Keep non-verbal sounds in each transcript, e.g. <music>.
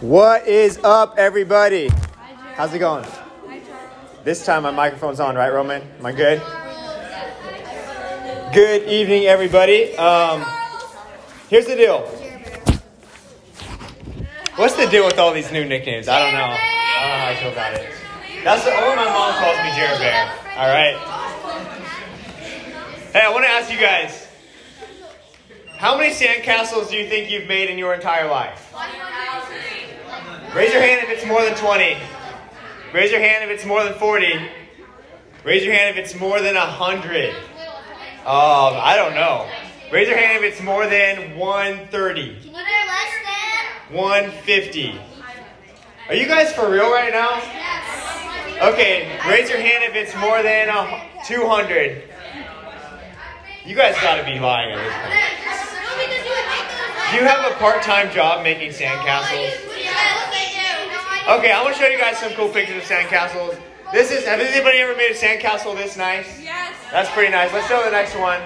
What is up, everybody? How's it going? This time my microphone's on, right, Roman? Am I good? Good evening, everybody. Um, here's the deal. What's the deal with all these new nicknames? I don't know. I don't know how I feel about it. That's the only my mom calls me Jared Bear. All right. Hey, I want to ask you guys. How many sandcastles do you think you've made in your entire life? Raise your hand if it's more than 20. Raise your hand if it's more than 40. Raise your hand if it's more than 100. Um, I don't know. Raise your hand if it's more than 130. Can you do less than? 150. Are you guys for real right now? Okay, raise your hand if it's more than 200. You guys gotta be lying at this point. Do you have a part-time job making sandcastles? Okay, I'm gonna show you guys some cool pictures of sandcastles. This is, have anybody ever made a sandcastle this nice? Yes. That's pretty nice. Let's show the next one.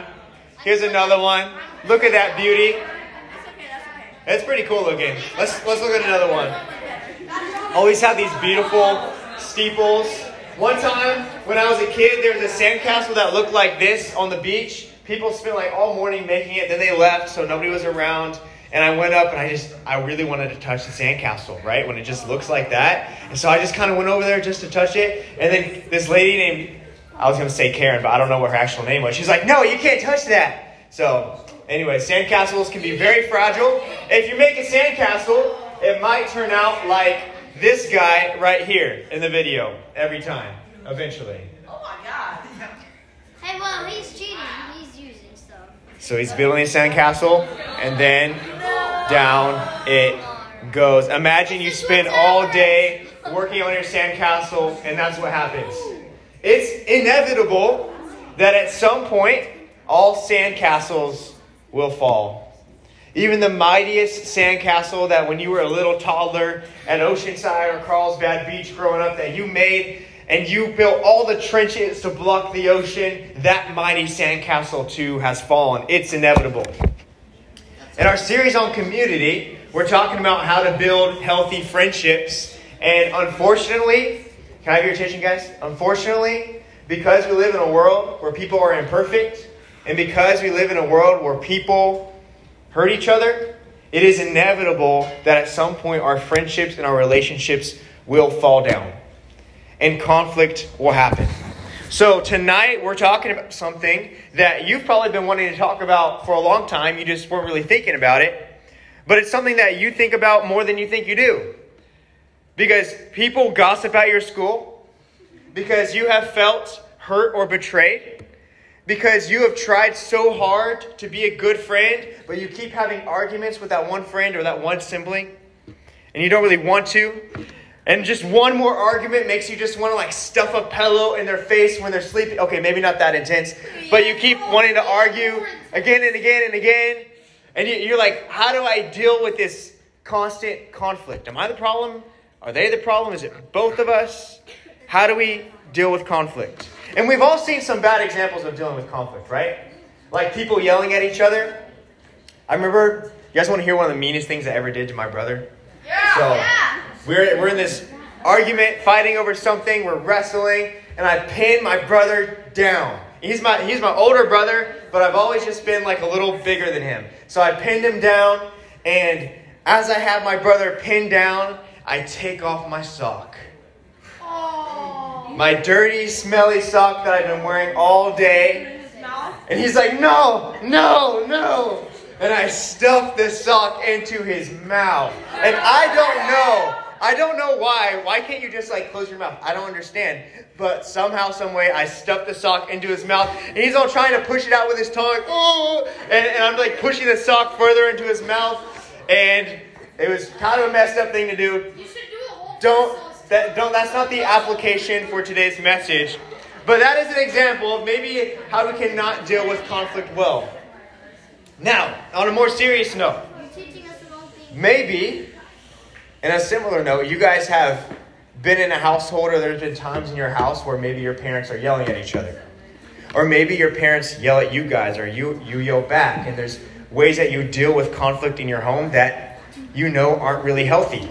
Here's another one. Look at that beauty. That's okay. That's okay. It's pretty cool looking. Let's let's look at another one. Always have these beautiful steeples. One time when I was a kid, there was a sandcastle that looked like this on the beach. People spent like all morning making it, then they left, so nobody was around. And I went up and I just, I really wanted to touch the sandcastle, right? When it just looks like that. And so I just kind of went over there just to touch it. And then this lady named, I was going to say Karen, but I don't know what her actual name was. She's like, no, you can't touch that. So, anyway, sandcastles can be very fragile. If you make a sandcastle, it might turn out like this guy right here in the video every time, eventually. Oh my God. Hey, well, he's cheating. So he's building a sandcastle, and then down it goes. Imagine you spend all day working on your sandcastle, and that's what happens. It's inevitable that at some point, all sandcastles will fall. Even the mightiest sandcastle that when you were a little toddler at Oceanside or Carlsbad Beach growing up that you made and you built all the trenches to block the ocean, that mighty sandcastle too has fallen. It's inevitable. In our series on community, we're talking about how to build healthy friendships. And unfortunately, can I have your attention, guys? Unfortunately, because we live in a world where people are imperfect, and because we live in a world where people hurt each other, it is inevitable that at some point our friendships and our relationships will fall down. And conflict will happen. So tonight we're talking about something that you've probably been wanting to talk about for a long time. You just weren't really thinking about it. But it's something that you think about more than you think you do. Because people gossip at your school. Because you have felt hurt or betrayed. Because you have tried so hard to be a good friend, but you keep having arguments with that one friend or that one sibling. And you don't really want to. And just one more argument makes you just want to like stuff a pillow in their face when they're sleeping. Okay, maybe not that intense, but you keep wanting to argue again and again and again. And you- you're like, how do I deal with this constant conflict? Am I the problem? Are they the problem? Is it both of us? How do we deal with conflict? And we've all seen some bad examples of dealing with conflict, right? Like people yelling at each other. I remember, you guys want to hear one of the meanest things I ever did to my brother? So we're, we're in this argument, fighting over something, we're wrestling, and I pin my brother down. He's my, he's my older brother, but I've always just been like a little bigger than him. So I pinned him down, and as I have my brother pinned down, I take off my sock. My dirty, smelly sock that I've been wearing all day. And he's like, no, no, no. And I stuff this sock into his mouth. And I don't know. I don't know why. Why can't you just like close your mouth? I don't understand. But somehow, some way, I stuffed the sock into his mouth, and he's all trying to push it out with his tongue. Oh, and, and I'm like pushing the sock further into his mouth, and it was kind of a messed up thing to do. You should do a whole Don't that don't that's not the application for today's message. But that is an example of maybe how we cannot deal with conflict well. Now, on a more serious note, You're teaching us the wrong thing. maybe in a similar note, you guys have been in a household or there's been times in your house where maybe your parents are yelling at each other. Or maybe your parents yell at you guys or you you yell back and there's ways that you deal with conflict in your home that you know aren't really healthy.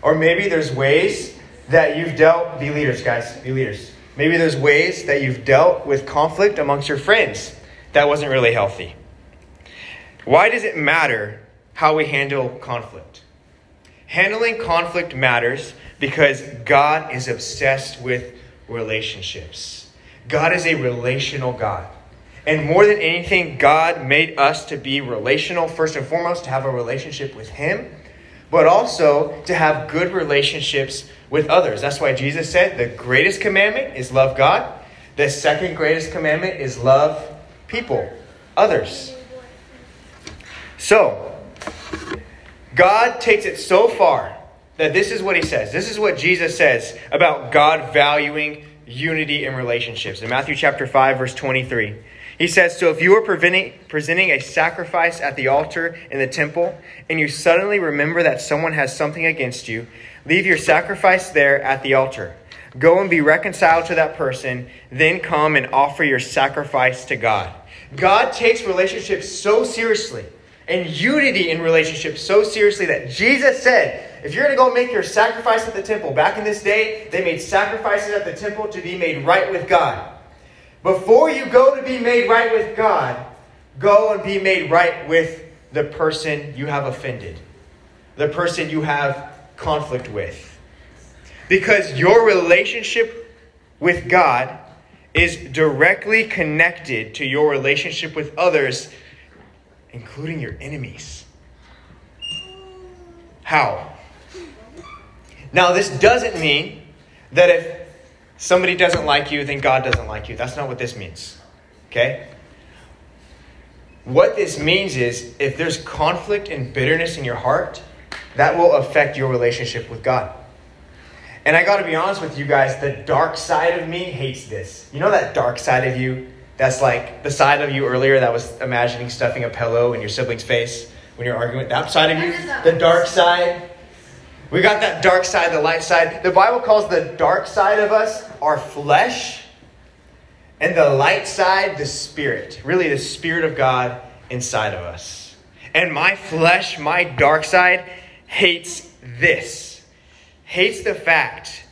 Or maybe there's ways that you've dealt, be leaders, guys, be leaders. Maybe there's ways that you've dealt with conflict amongst your friends that wasn't really healthy. Why does it matter how we handle conflict? Handling conflict matters because God is obsessed with relationships. God is a relational God. And more than anything, God made us to be relational, first and foremost, to have a relationship with Him, but also to have good relationships with others. That's why Jesus said the greatest commandment is love God, the second greatest commandment is love people, others. So, God takes it so far that this is what He says. This is what Jesus says about God valuing unity in relationships. In Matthew chapter 5, verse 23. He says, So if you are presenting a sacrifice at the altar in the temple, and you suddenly remember that someone has something against you, leave your sacrifice there at the altar. Go and be reconciled to that person, then come and offer your sacrifice to God. God takes relationships so seriously and unity in relationships so seriously that Jesus said, if you're going to go make your sacrifice at the temple, back in this day, they made sacrifices at the temple to be made right with God. Before you go to be made right with God, go and be made right with the person you have offended, the person you have conflict with. Because your relationship with God is directly connected to your relationship with others, including your enemies. How? Now, this doesn't mean that if somebody doesn't like you, then God doesn't like you. That's not what this means. Okay? What this means is if there's conflict and bitterness in your heart, that will affect your relationship with God. And I got to be honest with you guys, the dark side of me hates this. You know that dark side of you? That's like the side of you earlier that was imagining stuffing a pillow in your sibling's face when you're arguing. That side of you, the dark side, we got that dark side, the light side. The Bible calls the dark side of us our flesh, and the light side, the spirit. Really, the spirit of God inside of us. And my flesh, my dark side, hates this. Hates the fact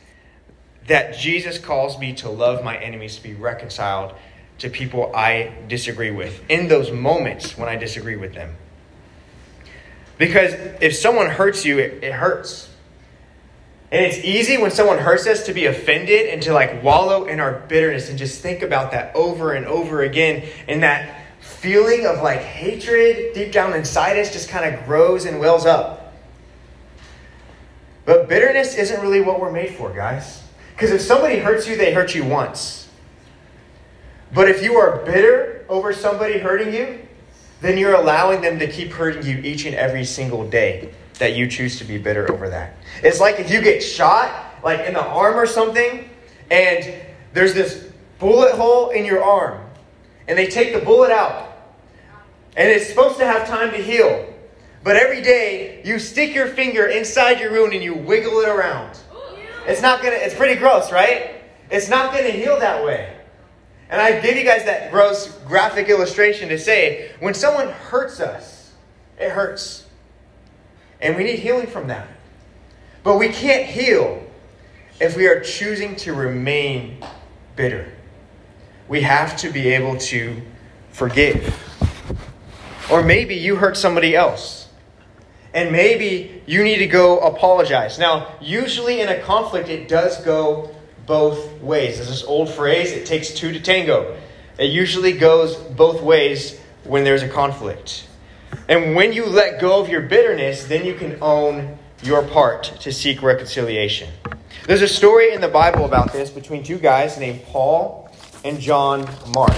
that Jesus calls me to love my enemies, to be reconciled to people I disagree with in those moments when I disagree with them. Because if someone hurts you, it, it hurts. And it's easy when someone hurts us to be offended and to like wallow in our bitterness and just think about that over and over again. And that feeling of like hatred deep down inside us just kind of grows and wells up. But bitterness isn't really what we're made for, guys. Because if somebody hurts you, they hurt you once. But if you are bitter over somebody hurting you, then you're allowing them to keep hurting you each and every single day that you choose to be bitter over that. It's like if you get shot, like in the arm or something, and there's this bullet hole in your arm, and they take the bullet out, and it's supposed to have time to heal. But every day, you stick your finger inside your wound and you wiggle it around. It's not gonna, it's pretty gross, right? It's not gonna heal that way. And I give you guys that gross graphic illustration to say when someone hurts us, it hurts. And we need healing from that. But we can't heal if we are choosing to remain bitter. We have to be able to forgive. Or maybe you hurt somebody else. And maybe you need to go apologize. Now, usually in a conflict, it does go both ways. There's this old phrase, it takes two to tango. It usually goes both ways when there's a conflict. And when you let go of your bitterness, then you can own your part to seek reconciliation. There's a story in the Bible about this between two guys named Paul and John Mark.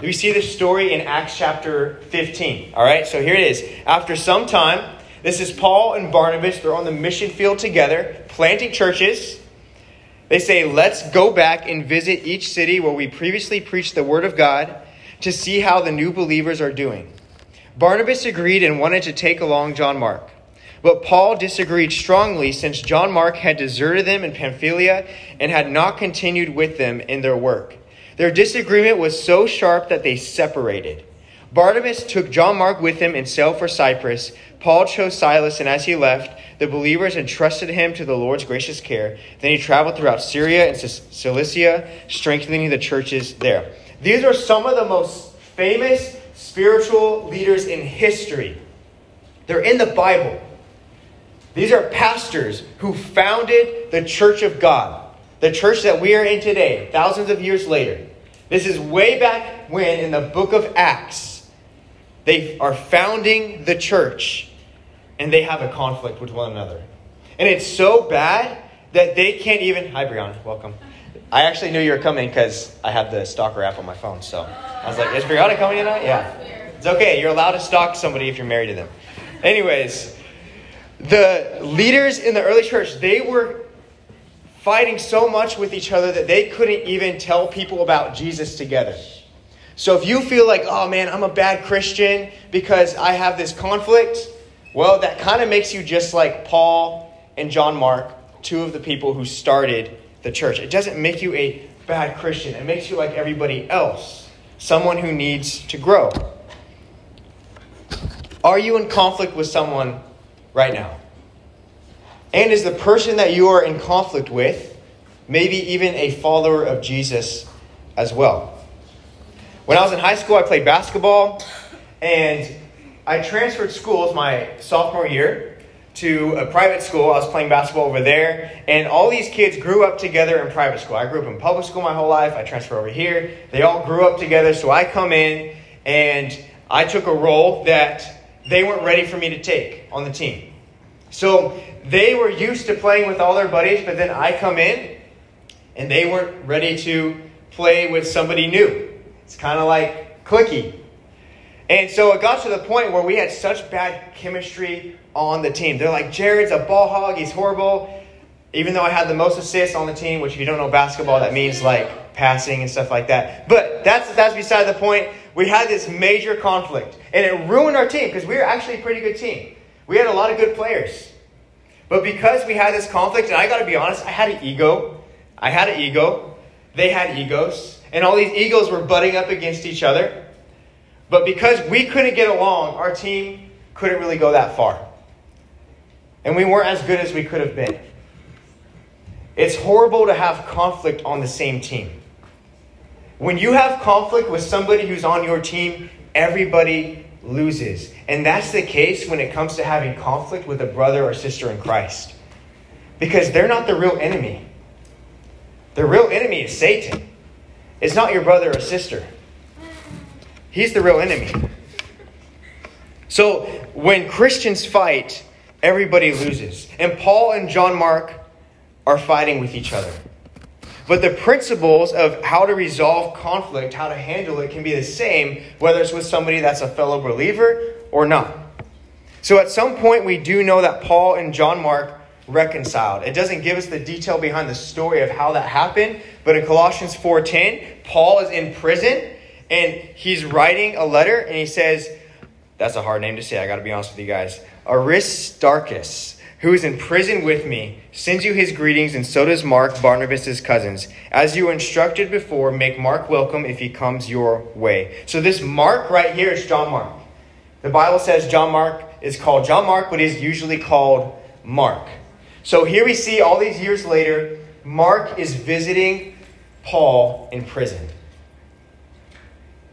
We see this story in Acts chapter 15. All right, so here it is. After some time, this is Paul and Barnabas. They're on the mission field together, planting churches. They say, Let's go back and visit each city where we previously preached the word of God to see how the new believers are doing. Barnabas agreed and wanted to take along John Mark. But Paul disagreed strongly since John Mark had deserted them in Pamphylia and had not continued with them in their work. Their disagreement was so sharp that they separated. Barnabas took John Mark with him and sailed for Cyprus. Paul chose Silas, and as he left, the believers entrusted him to the Lord's gracious care. Then he traveled throughout Syria and Cilicia, strengthening the churches there. These are some of the most famous spiritual leaders in history. They're in the Bible. These are pastors who founded the church of God, the church that we are in today, thousands of years later. This is way back when in the book of Acts, they are founding the church and they have a conflict with one another. And it's so bad that they can't even. Hi, Brianna. Welcome. I actually knew you were coming because I have the stalker app on my phone. So I was like, is Brianna coming tonight? Yeah. It's okay. You're allowed to stalk somebody if you're married to them. Anyways, the leaders in the early church, they were fighting so much with each other that they couldn't even tell people about Jesus together. So if you feel like, oh man, I'm a bad Christian because I have this conflict, well, that kind of makes you just like Paul and John Mark, two of the people who started the church. It doesn't make you a bad Christian, it makes you like everybody else, someone who needs to grow. Are you in conflict with someone right now? And is the person that you are in conflict with maybe even a follower of Jesus as well? When I was in high school, I played basketball, and I transferred schools my sophomore year to a private school. I was playing basketball over there, and all these kids grew up together in private school. I grew up in public school my whole life. I transferred over here. They all grew up together, so I come in and I took a role that they weren't ready for me to take on the team. So they were used to playing with all their buddies, but then I come in and they weren't ready to play with somebody new. It's kind of like clicky. And so it got to the point where we had such bad chemistry on the team. They're like, Jared's a ball hog, he's horrible. Even though I had the most assists on the team, which if you don't know basketball, that means like passing and stuff like that. But that's that's beside the point. We had this major conflict, and it ruined our team because we were actually a pretty good team. We had a lot of good players. But because we had this conflict, and I got to be honest, I had an ego. I had an ego. They had egos. And all these egos were butting up against each other. But because we couldn't get along, our team couldn't really go that far. And we weren't as good as we could have been. It's horrible to have conflict on the same team. When you have conflict with somebody who's on your team, everybody loses. And that's the case when it comes to having conflict with a brother or sister in Christ. Because they're not the real enemy. The real enemy is Satan. It's not your brother or sister. He's the real enemy. So when Christians fight, everybody loses. And Paul and John Mark are fighting with each other. But the principles of how to resolve conflict, how to handle it, can be the same whether it's with somebody that's a fellow believer or not. So at some point, we do know that Paul and John Mark reconciled. It doesn't give us the detail behind the story of how that happened, but in Colossians 4:10, Paul is in prison and he's writing a letter and he says, That's a hard name to say, I gotta be honest with you guys. Aristarchus, who is in prison with me, sends you his greetings, and so does Mark, Barnabas' cousins. As you were instructed before, make Mark welcome if he comes your way. So this Mark right here is John Mark. The Bible says John Mark is called John Mark, but is usually called Mark. So here we see all these years later, Mark is visiting Paul in prison.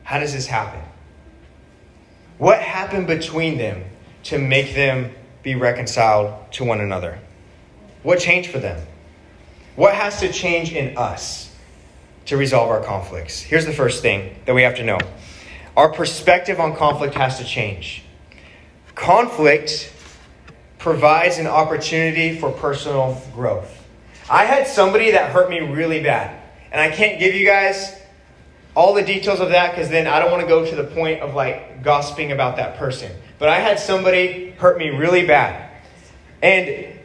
How does this happen? What happened between them to make them be reconciled to one another? What changed for them? What has to change in us to resolve our conflicts? Here's the first thing that we have to know our perspective on conflict has to change. Conflict provides an opportunity for personal growth. I had somebody that hurt me really bad, and I can't give you guys all the details of that because then I don't want to go to the point of like gossiping about that person. But I had somebody hurt me really bad. And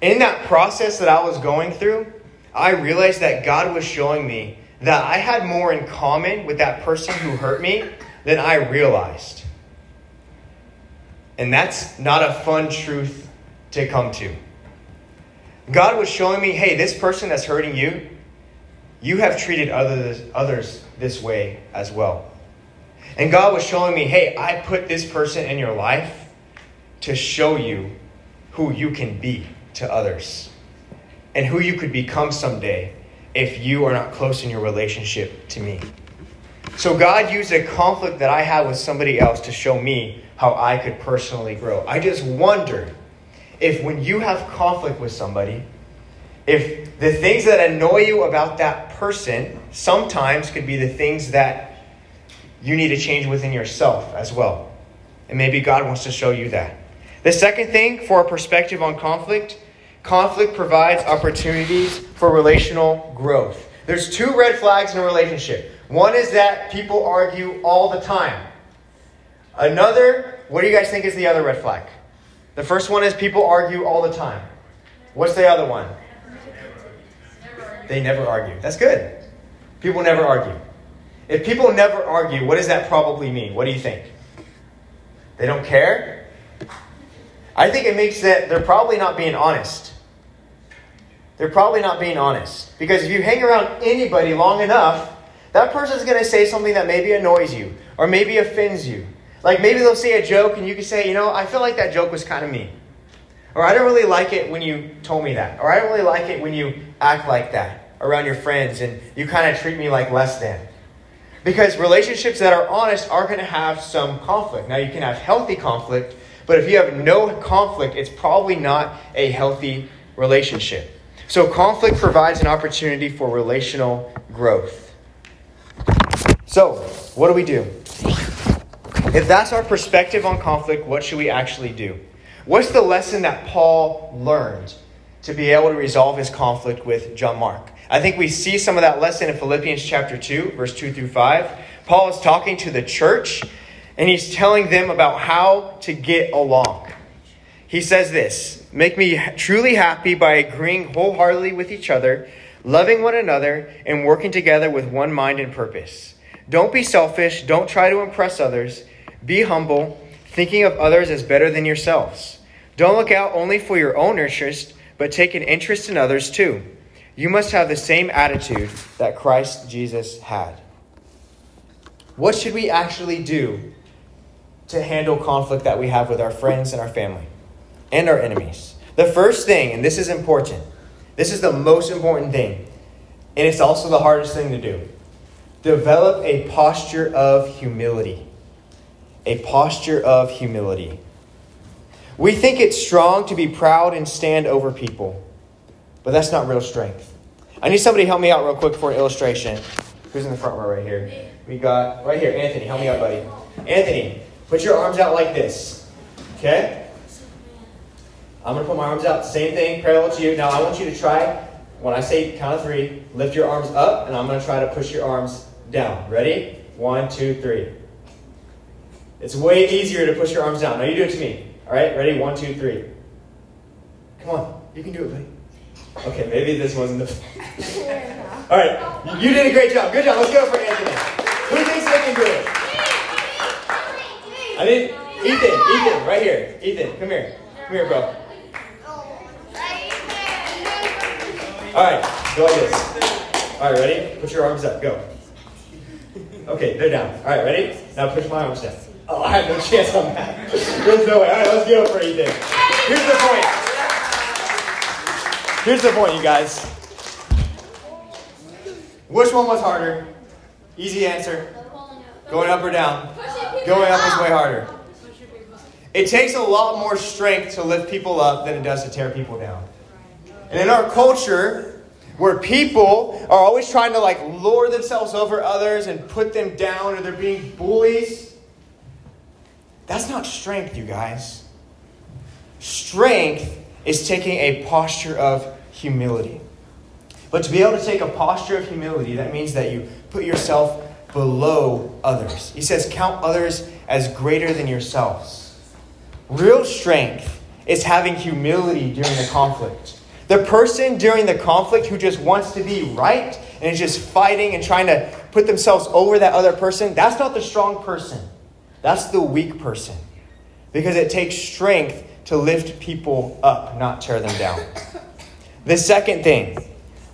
in that process that I was going through, I realized that God was showing me that I had more in common with that person who hurt me than I realized. And that's not a fun truth to come to. God was showing me, hey, this person that's hurting you, you have treated others, others this way as well. And God was showing me, hey, I put this person in your life to show you who you can be to others and who you could become someday if you are not close in your relationship to me. So God used a conflict that I had with somebody else to show me how I could personally grow. I just wondered if when you have conflict with somebody, if the things that annoy you about that person sometimes could be the things that you need to change within yourself as well. And maybe God wants to show you that. The second thing for a perspective on conflict conflict provides opportunities for relational growth. There's two red flags in a relationship. One is that people argue all the time. Another, what do you guys think is the other red flag? The first one is people argue all the time. What's the other one? They never argue. That's good. People never argue. If people never argue, what does that probably mean? What do you think? They don't care? I think it makes that they're probably not being honest. They're probably not being honest. Because if you hang around anybody long enough, that person's going to say something that maybe annoys you or maybe offends you. Like maybe they'll say a joke and you can say, you know, I feel like that joke was kind of mean. Or I don't really like it when you told me that. Or I don't really like it when you act like that around your friends and you kind of treat me like less than. Because relationships that are honest are going to have some conflict. Now, you can have healthy conflict, but if you have no conflict, it's probably not a healthy relationship. So, conflict provides an opportunity for relational growth. So, what do we do? If that's our perspective on conflict, what should we actually do? What's the lesson that Paul learned to be able to resolve his conflict with John Mark? I think we see some of that lesson in Philippians chapter 2, verse 2 through 5. Paul is talking to the church and he's telling them about how to get along. He says this Make me truly happy by agreeing wholeheartedly with each other, loving one another, and working together with one mind and purpose. Don't be selfish. Don't try to impress others. Be humble, thinking of others as better than yourselves. Don't look out only for your own interest, but take an interest in others too. You must have the same attitude that Christ Jesus had. What should we actually do to handle conflict that we have with our friends and our family and our enemies? The first thing, and this is important, this is the most important thing, and it's also the hardest thing to do develop a posture of humility. A posture of humility. We think it's strong to be proud and stand over people, but that's not real strength. I need somebody to help me out real quick for an illustration. Who's in the front row right here? We got right here, Anthony. Help me out, buddy. Anthony, put your arms out like this. Okay? I'm gonna put my arms out. Same thing, parallel to you. Now I want you to try. When I say count of three, lift your arms up, and I'm gonna try to push your arms down. Ready? One, two, three. It's way easier to push your arms down. Now you do it to me. All right? Ready? One, two, three. Come on. You can do it, buddy. Okay, maybe this wasn't the. <laughs> All right, you did a great job. Good job. Let's go for Anthony. Who thinks they can do it? I need Ethan. Ethan, right here. Ethan, come here. Come here, bro. All right, go like this. All right, ready? Put your arms up. Go. Okay, they're down. All right, ready? Now push my arms down. Oh, I have no chance on that. There's no way. All right, let's go for Ethan. Here's the point. Here's the point, you guys. Which one was harder? Easy answer. Going up or down? Going up is way harder. It takes a lot more strength to lift people up than it does to tear people down. And in our culture, where people are always trying to like lure themselves over others and put them down or they're being bullies, that's not strength, you guys. Strength is taking a posture of humility. But to be able to take a posture of humility, that means that you put yourself below others. He says, Count others as greater than yourselves. Real strength is having humility during the conflict. The person during the conflict who just wants to be right and is just fighting and trying to put themselves over that other person, that's not the strong person. That's the weak person. Because it takes strength to lift people up, not tear them down. <laughs> The second thing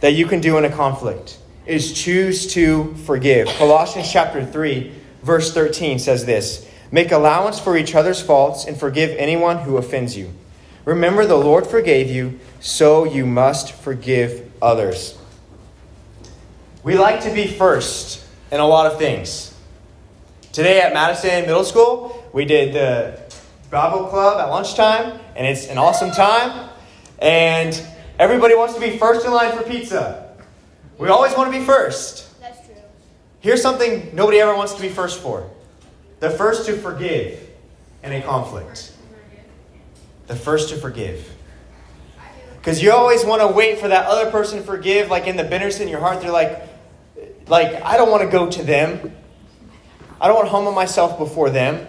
that you can do in a conflict is choose to forgive. Colossians chapter 3, verse 13 says this Make allowance for each other's faults and forgive anyone who offends you. Remember, the Lord forgave you, so you must forgive others. We like to be first in a lot of things. Today at Madison Middle School, we did the Bible Club at lunchtime, and it's an awesome time. And everybody wants to be first in line for pizza. We always want to be first. That's true. Here's something nobody ever wants to be first for the first to forgive in a conflict. The first to forgive. Because you always want to wait for that other person to forgive, like in the bitterness in your heart, they're like, like, I don't want to go to them. I don't want to humble myself before them.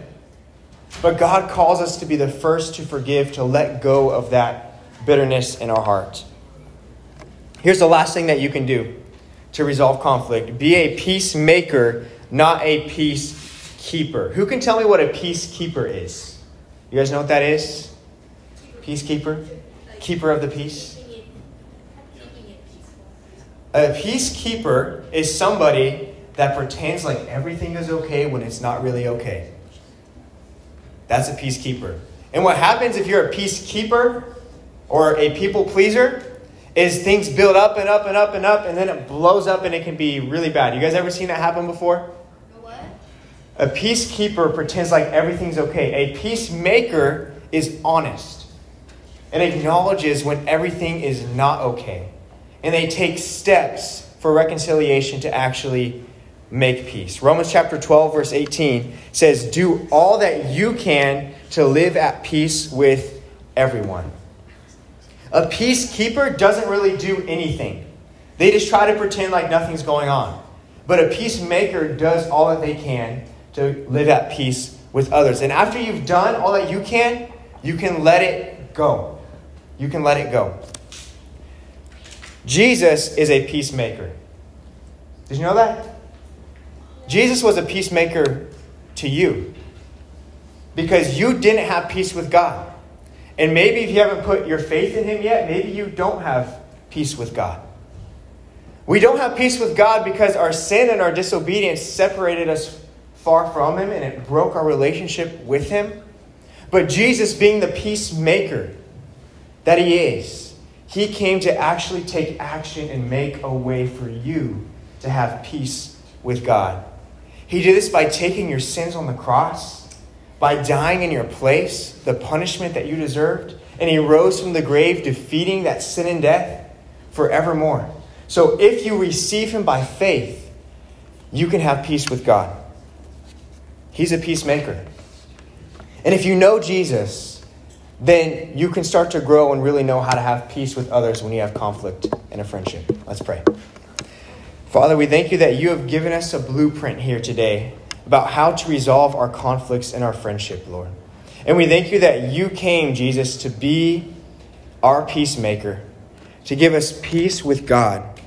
But God calls us to be the first to forgive, to let go of that bitterness in our heart. Here's the last thing that you can do to resolve conflict be a peacemaker, not a peacekeeper. Who can tell me what a peacekeeper is? You guys know what that is? Peacekeeper? Keeper of the peace? A peacekeeper is somebody that pretends like everything is okay when it's not really okay. That's a peacekeeper. And what happens if you're a peacekeeper or a people pleaser is things build up and up and up and up and then it blows up and it can be really bad. You guys ever seen that happen before? What? A peacekeeper pretends like everything's okay. A peacemaker is honest and acknowledges when everything is not okay. And they take steps for reconciliation to actually make peace. Romans chapter 12, verse 18 says, Do all that you can to live at peace with everyone. A peacekeeper doesn't really do anything, they just try to pretend like nothing's going on. But a peacemaker does all that they can to live at peace with others. And after you've done all that you can, you can let it go. You can let it go. Jesus is a peacemaker. Did you know that? Jesus was a peacemaker to you because you didn't have peace with God. And maybe if you haven't put your faith in Him yet, maybe you don't have peace with God. We don't have peace with God because our sin and our disobedience separated us far from Him and it broke our relationship with Him. But Jesus, being the peacemaker that He is, He came to actually take action and make a way for you to have peace with God. He did this by taking your sins on the cross, by dying in your place, the punishment that you deserved, and he rose from the grave, defeating that sin and death forevermore. So if you receive him by faith, you can have peace with God. He's a peacemaker. And if you know Jesus, then you can start to grow and really know how to have peace with others when you have conflict in a friendship. Let's pray. Father, we thank you that you have given us a blueprint here today about how to resolve our conflicts in our friendship, Lord. And we thank you that you came, Jesus, to be our peacemaker, to give us peace with God.